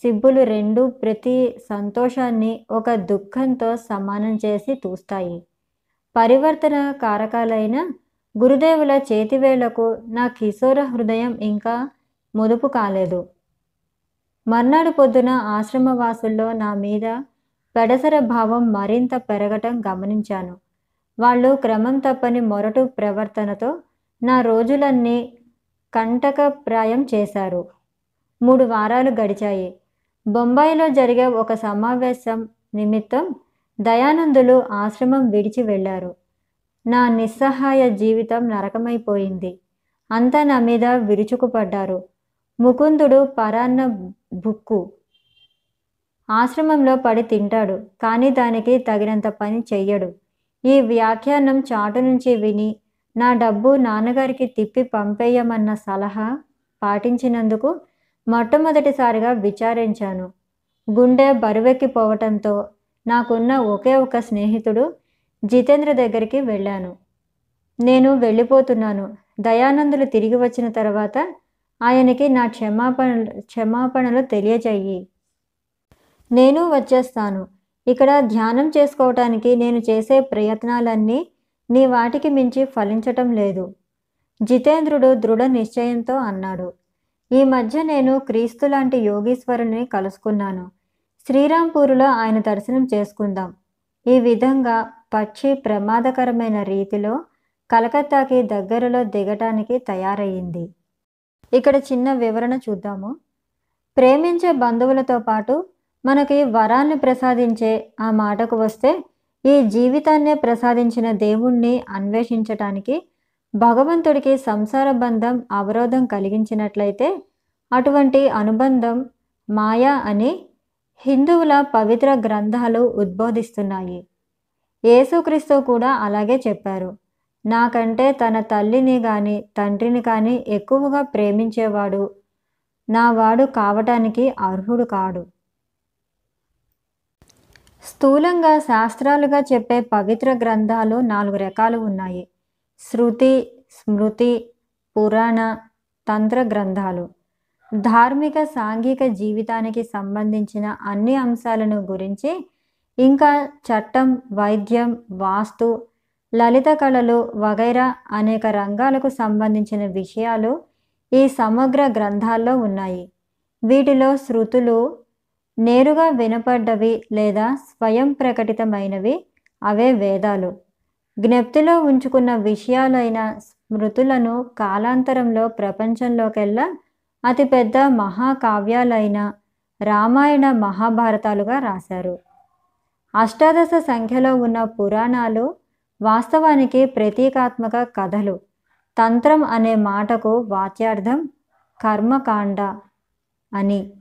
సిబ్బులు రెండు ప్రతి సంతోషాన్ని ఒక దుఃఖంతో సమానం చేసి చూస్తాయి పరివర్తన కారకాలైన గురుదేవుల చేతివేళ్ళకు నా కిశోర హృదయం ఇంకా ముదుపు కాలేదు. మర్నాడు పొద్దున ఆశ్రమవాసుల్లో నా మీద పెడసర భావం మరింత పెరగటం గమనించాను. వాళ్ళు క్రమం తప్పని మొరటు ప్రవర్తనతో నా రోజులన్నీ కంటకప్రాయం చేశారు. మూడు వారాలు గడిచాయి. బొంబాయిలో జరిగే ఒక సమావేశం నిమిత్తం దయానందులు ఆశ్రమం విడిచి వెళ్ళారు. నా నిస్సహాయ జీవితం నరకమైపోయింది. అంతా నా మీద విరుచుకుపడ్డారు. ముకుందుడు పరాన్న బుక్కు ఆశ్రమంలో పడి తింటాడు కానీ దానికి తగినంత పని చెయ్యడు. ఈ వ్యాఖ్యానం చాటు నుంచి విని నా డబ్బు నాన్నగారికి తిప్పి పంపేయమన్న సలహా పాటించినందుకు మొట్టమొదటిసారిగా విచారించాను. గుండె బరువెక్కిపోవటంతో నాకున్న ఒకే ఒక స్నేహితుడు జితేంద్ర దగ్గరికి వెళ్ళాను. నేను వెళ్ళిపోతున్నాను. దయానందులు తిరిగి వచ్చిన తర్వాత ఆయనకి నా క్షమాపణ క్షమాపణలు తెలియజేయి. నేను వచ్చేస్తాను. ఇక్కడ ధ్యానం చేసుకోవటానికి నేను చేసే ప్రయత్నాలన్నీ నీ వాటికి మించి ఫలించటం లేదు. జితేంద్రుడు దృఢ నిశ్చయంతో అన్నాడు. ఈ మధ్య నేను క్రీస్తు లాంటి యోగీశ్వరుని కలుసుకున్నాను. శ్రీరాంపూర్లో ఆయన దర్శనం చేసుకుందాం. ఈ విధంగా పక్షి ప్రమాదకరమైన రీతిలో కలకత్తాకి దగ్గరలో దిగటానికి తయారయ్యింది. ఇక్కడ చిన్న వివరణ చూద్దాము. ప్రేమించే బంధువులతో పాటు మనకి వరాన్ని ప్రసాదించే ఆ మాటకు వస్తే ఈ జీవితాన్నే ప్రసాదించిన దేవుణ్ణి అన్వేషించటానికి భగవంతుడికి సంసార బంధం అవరోధం కలిగించినట్లయితే అటువంటి అనుబంధం మాయా అని హిందువుల పవిత్ర గ్రంథాలు ఉద్బోధిస్తున్నాయి. యేసుక్రీస్తు కూడా అలాగే చెప్పారు. నాకంటే తన తల్లిని కానీ తండ్రిని కానీ ఎక్కువగా ప్రేమించేవాడు నా వాడు కావటానికి అర్హుడు కాడు. స్థూలంగా శాస్త్రాలుగా చెప్పే పవిత్ర గ్రంథాలు నాలుగు రకాలు ఉన్నాయి. శృతి స్మృతి పురాణ తంత్ర గ్రంథాలు. ధార్మిక సాంఘిక జీవితానికి సంబంధించిన అన్ని అంశాలను గురించి ఇంకా చట్టం వైద్యం వాస్తు లలిత కళలు వగైరా అనేక రంగాలకు సంబంధించిన విషయాలు ఈ సమగ్ర గ్రంథాల్లో ఉన్నాయి. వీటిలో శృతులు నేరుగా వినపడ్డవి లేదా స్వయం ప్రకటితమైనవి అవే వేదాలు. జ్ఞప్తిలో ఉంచుకున్న విషయాలైన స్మృతులను కాలాంతరంలో ప్రపంచంలోకెల్లా అతిపెద్ద మహాకావ్యాలైన రామాయణ మహాభారతాలుగా రాశారు. అష్టాదశ సంఖ్యలో ఉన్న పురాణాలు వాస్తవానికి ప్రతీకాత్మక కథలు. తంత్రం అనే మాటకు వాచ్యార్థం కర్మకాండ అని.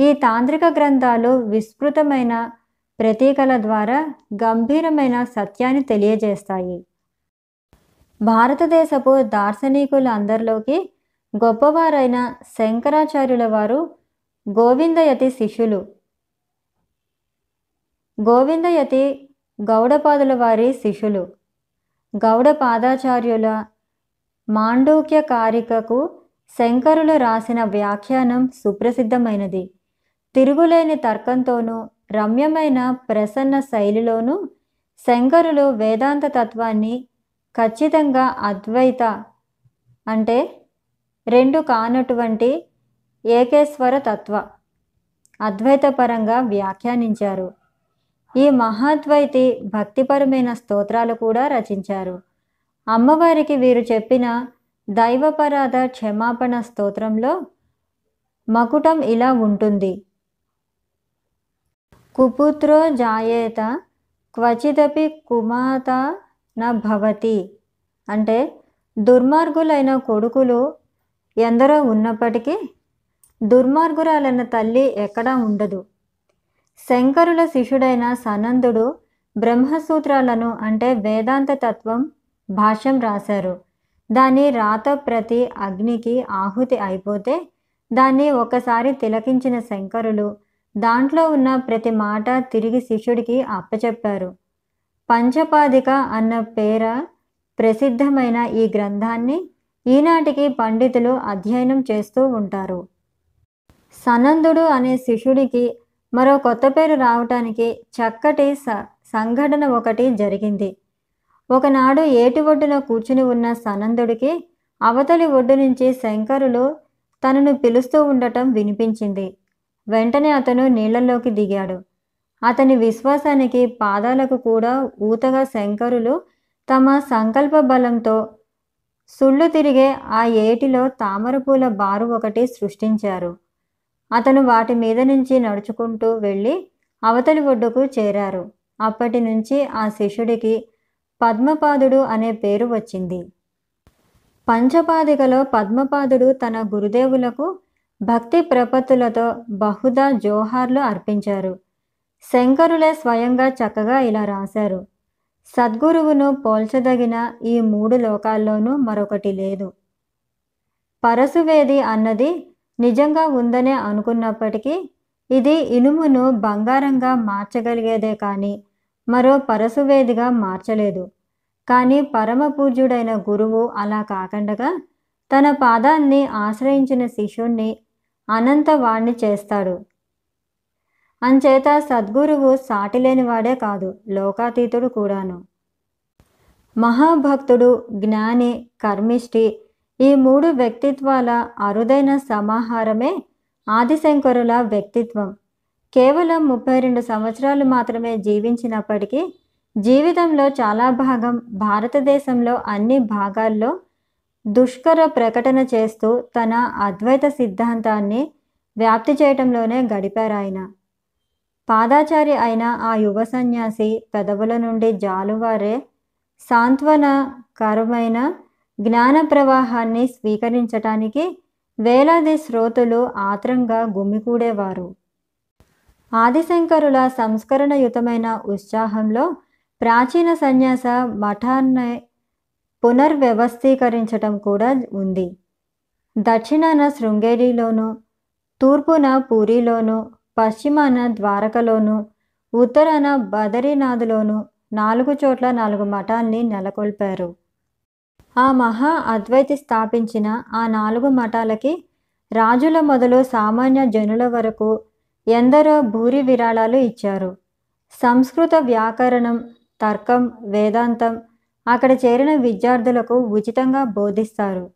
ఈ తాంత్రిక గ్రంథాలు విస్తృతమైన ప్రతీకల ద్వారా గంభీరమైన సత్యాన్ని తెలియజేస్తాయి. భారతదేశపు దార్శనికులందరిలోకి గొప్పవారైన శంకరాచార్యుల వారు గోవిందయతి శిష్యులు. గోవిందయతి గౌడపాదుల వారి శిష్యులు. గౌడపాదాచార్యుల మాండూక్య కారికకు శంకరులు రాసిన వ్యాఖ్యానం సుప్రసిద్ధమైనది. తిరుగులేని తర్కంతోనూ రమ్యమైన ప్రసన్న శైలిలోనూ శంకరులు వేదాంత తత్వాన్ని ఖచ్చితంగా అద్వైత అంటే రెండు కానటువంటి ఏకేశ్వర తత్వ అద్వైతపరంగా వ్యాఖ్యానించారు. ఈ మహాద్వైతి భక్తిపరమైన స్తోత్రాలు కూడా రచించారు. అమ్మవారికి వీరు చెప్పిన దైవపరాధ క్షమాపణ స్తోత్రంలో మకుటం ఇలా ఉంటుంది. కుపుత్రో జాయేత క్వచిదపి కుమాత న భవతి. అంటే దుర్మార్గులైన కొడుకులు ఎందరో ఉన్నప్పటికీ దుర్మార్గురాలైన తల్లి ఎక్కడా ఉండదు. శంకరుల శిష్యుడైన సనందుడు బ్రహ్మసూత్రాలను అంటే వేదాంత తత్వం భాష్యం రాశారు. దాని రాత ప్రతి అగ్నికి ఆహుతి అయిపోతే దాన్ని ఒకసారి తిలకించిన శంకరులు దాంట్లో ఉన్న ప్రతి మాట తిరిగి శిష్యుడికి అప్పచెప్పారు. పంచపాదిక అన్న పేర ప్రసిద్ధమైన ఈ గ్రంథాన్ని ఈనాటికి పండితులు అధ్యయనం చేస్తూ ఉంటారు. సనందుడు అనే శిష్యుడికి మరో కొత్త పేరు రావటానికి చక్కటి స సంఘటన ఒకటి జరిగింది. ఒకనాడు ఏటి ఒడ్డున కూర్చుని ఉన్న సనందుడికి అవతలి ఒడ్డు నుంచి శంకరులు తనను పిలుస్తూ ఉండటం వినిపించింది. వెంటనే అతను నీళ్ళలోకి దిగాడు. అతని విశ్వాసానికి పాదాలకు కూడా ఊతగా శంకరులు తమ సంకల్ప బలంతో సుళ్ళు తిరిగే ఆ ఏటిలో తామరపూల బారు ఒకటి సృష్టించారు. అతను వాటి మీద నుంచి నడుచుకుంటూ వెళ్ళి అవతలి ఒడ్డుకు చేరారు. అప్పటి నుంచి ఆ శిష్యుడికి పద్మపాదుడు అనే పేరు వచ్చింది. పంచపాదికలో పద్మపాదుడు తన గురుదేవులకు భక్తి ప్రపత్తులతో బహుదా జోహార్లు అర్పించారు. శంకరులే స్వయంగా చక్కగా ఇలా రాశారు. సద్గురువును పోల్చదగిన ఈ మూడు లోకాల్లోనూ మరొకటి లేదు. పరశువేది అన్నది నిజంగా ఉందనే అనుకున్నప్పటికీ ఇది ఇనుమును బంగారంగా మార్చగలిగేదే కానీ మరో పరశువేదిగా మార్చలేదు. కానీ పరమ పూజ్యుడైన గురువు అలా కాకుండా తన పాదాన్ని ఆశ్రయించిన శిష్యుణ్ణి అనంతవాణ్ణి చేస్తాడు. అంచేత సద్గురువు సాటిలేనివాడే కాదు లోకాతీతుడు కూడాను. మహాభక్తుడు జ్ఞాని కర్మిష్టి ఈ మూడు వ్యక్తిత్వాల అరుదైన సమాహారమే ఆదిశంకరుల వ్యక్తిత్వం. కేవలం ముప్పై రెండు సంవత్సరాలు మాత్రమే జీవించినప్పటికీ జీవితంలో చాలా భాగం భారతదేశంలో అన్ని భాగాల్లో దుష్కర ప్రకటన చేస్తూ తన అద్వైత సిద్ధాంతాన్ని వ్యాప్తి చేయటంలోనే గడిపారాయన పాదాచారి అయిన ఆ యువ సన్యాసి పెదవుల నుండి జాలువారే సాంత్వనకరమైన జ్ఞాన ప్రవాహాన్ని స్వీకరించటానికి వేలాది శ్రోతులు ఆత్రంగా గుమికూడేవారు. ఆదిశంకరుల సంస్కరణయుతమైన ఉత్సాహంలో ప్రాచీన సన్యాస మఠాన్ని పునర్వ్యవస్థీకరించటం కూడా ఉంది. దక్షిణాన శృంగేరిలోను తూర్పున పూరిలోను పశ్చిమాన ద్వారకలోను ఉత్తరాన బదరీనాథ్లోను నాలుగు చోట్ల నాలుగు మఠాల్ని నెలకొల్పారు. ఆ మహా అద్వైతి స్థాపించిన ఆ నాలుగు మఠాలకి రాజుల మొదలు సామాన్య జనుల వరకు ఎందరో భూరి విరాళాలు ఇచ్చారు. సంస్కృత వ్యాకరణం తర్కం వేదాంతం అక్కడ చేరిన విద్యార్థులకు ఉచితంగా బోధిస్తారు.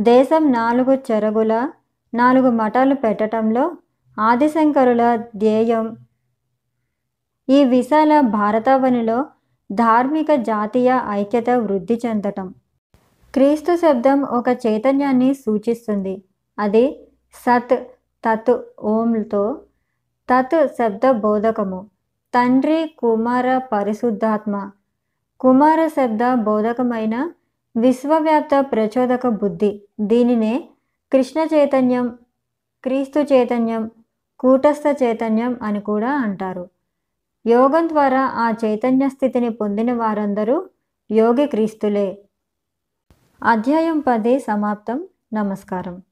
దేశం నాలుగు చెరగుల నాలుగు మఠాలు పెట్టడంలో ఆదిశంకరుల ధ్యేయం. ఈ విశాల భారతావనిలో ధార్మిక జాతీయ ఐక్యత వృద్ధి చెందటం. క్రీస్తు శబ్దం ఒక చైతన్యాన్ని సూచిస్తుంది. అది సత్ తత్ ఓంతో తత్ శబ్ద బోధకము. తండ్రి కుమార పరిశుద్ధాత్మ. కుమార శబ్ద బోధకమైన విశ్వవ్యాప్త ప్రచోదక బుద్ధి. దీనినే కృష్ణ చైతన్యం క్రీస్తు చైతన్యం కూటస్థ చైతన్యం అని కూడా అంటారు. యోగం ద్వారా ఆ చైతన్య స్థితిని పొందిన వారందరూ యోగి క్రీస్తులే. అధ్యాయం పది సమాప్తం. నమస్కారం.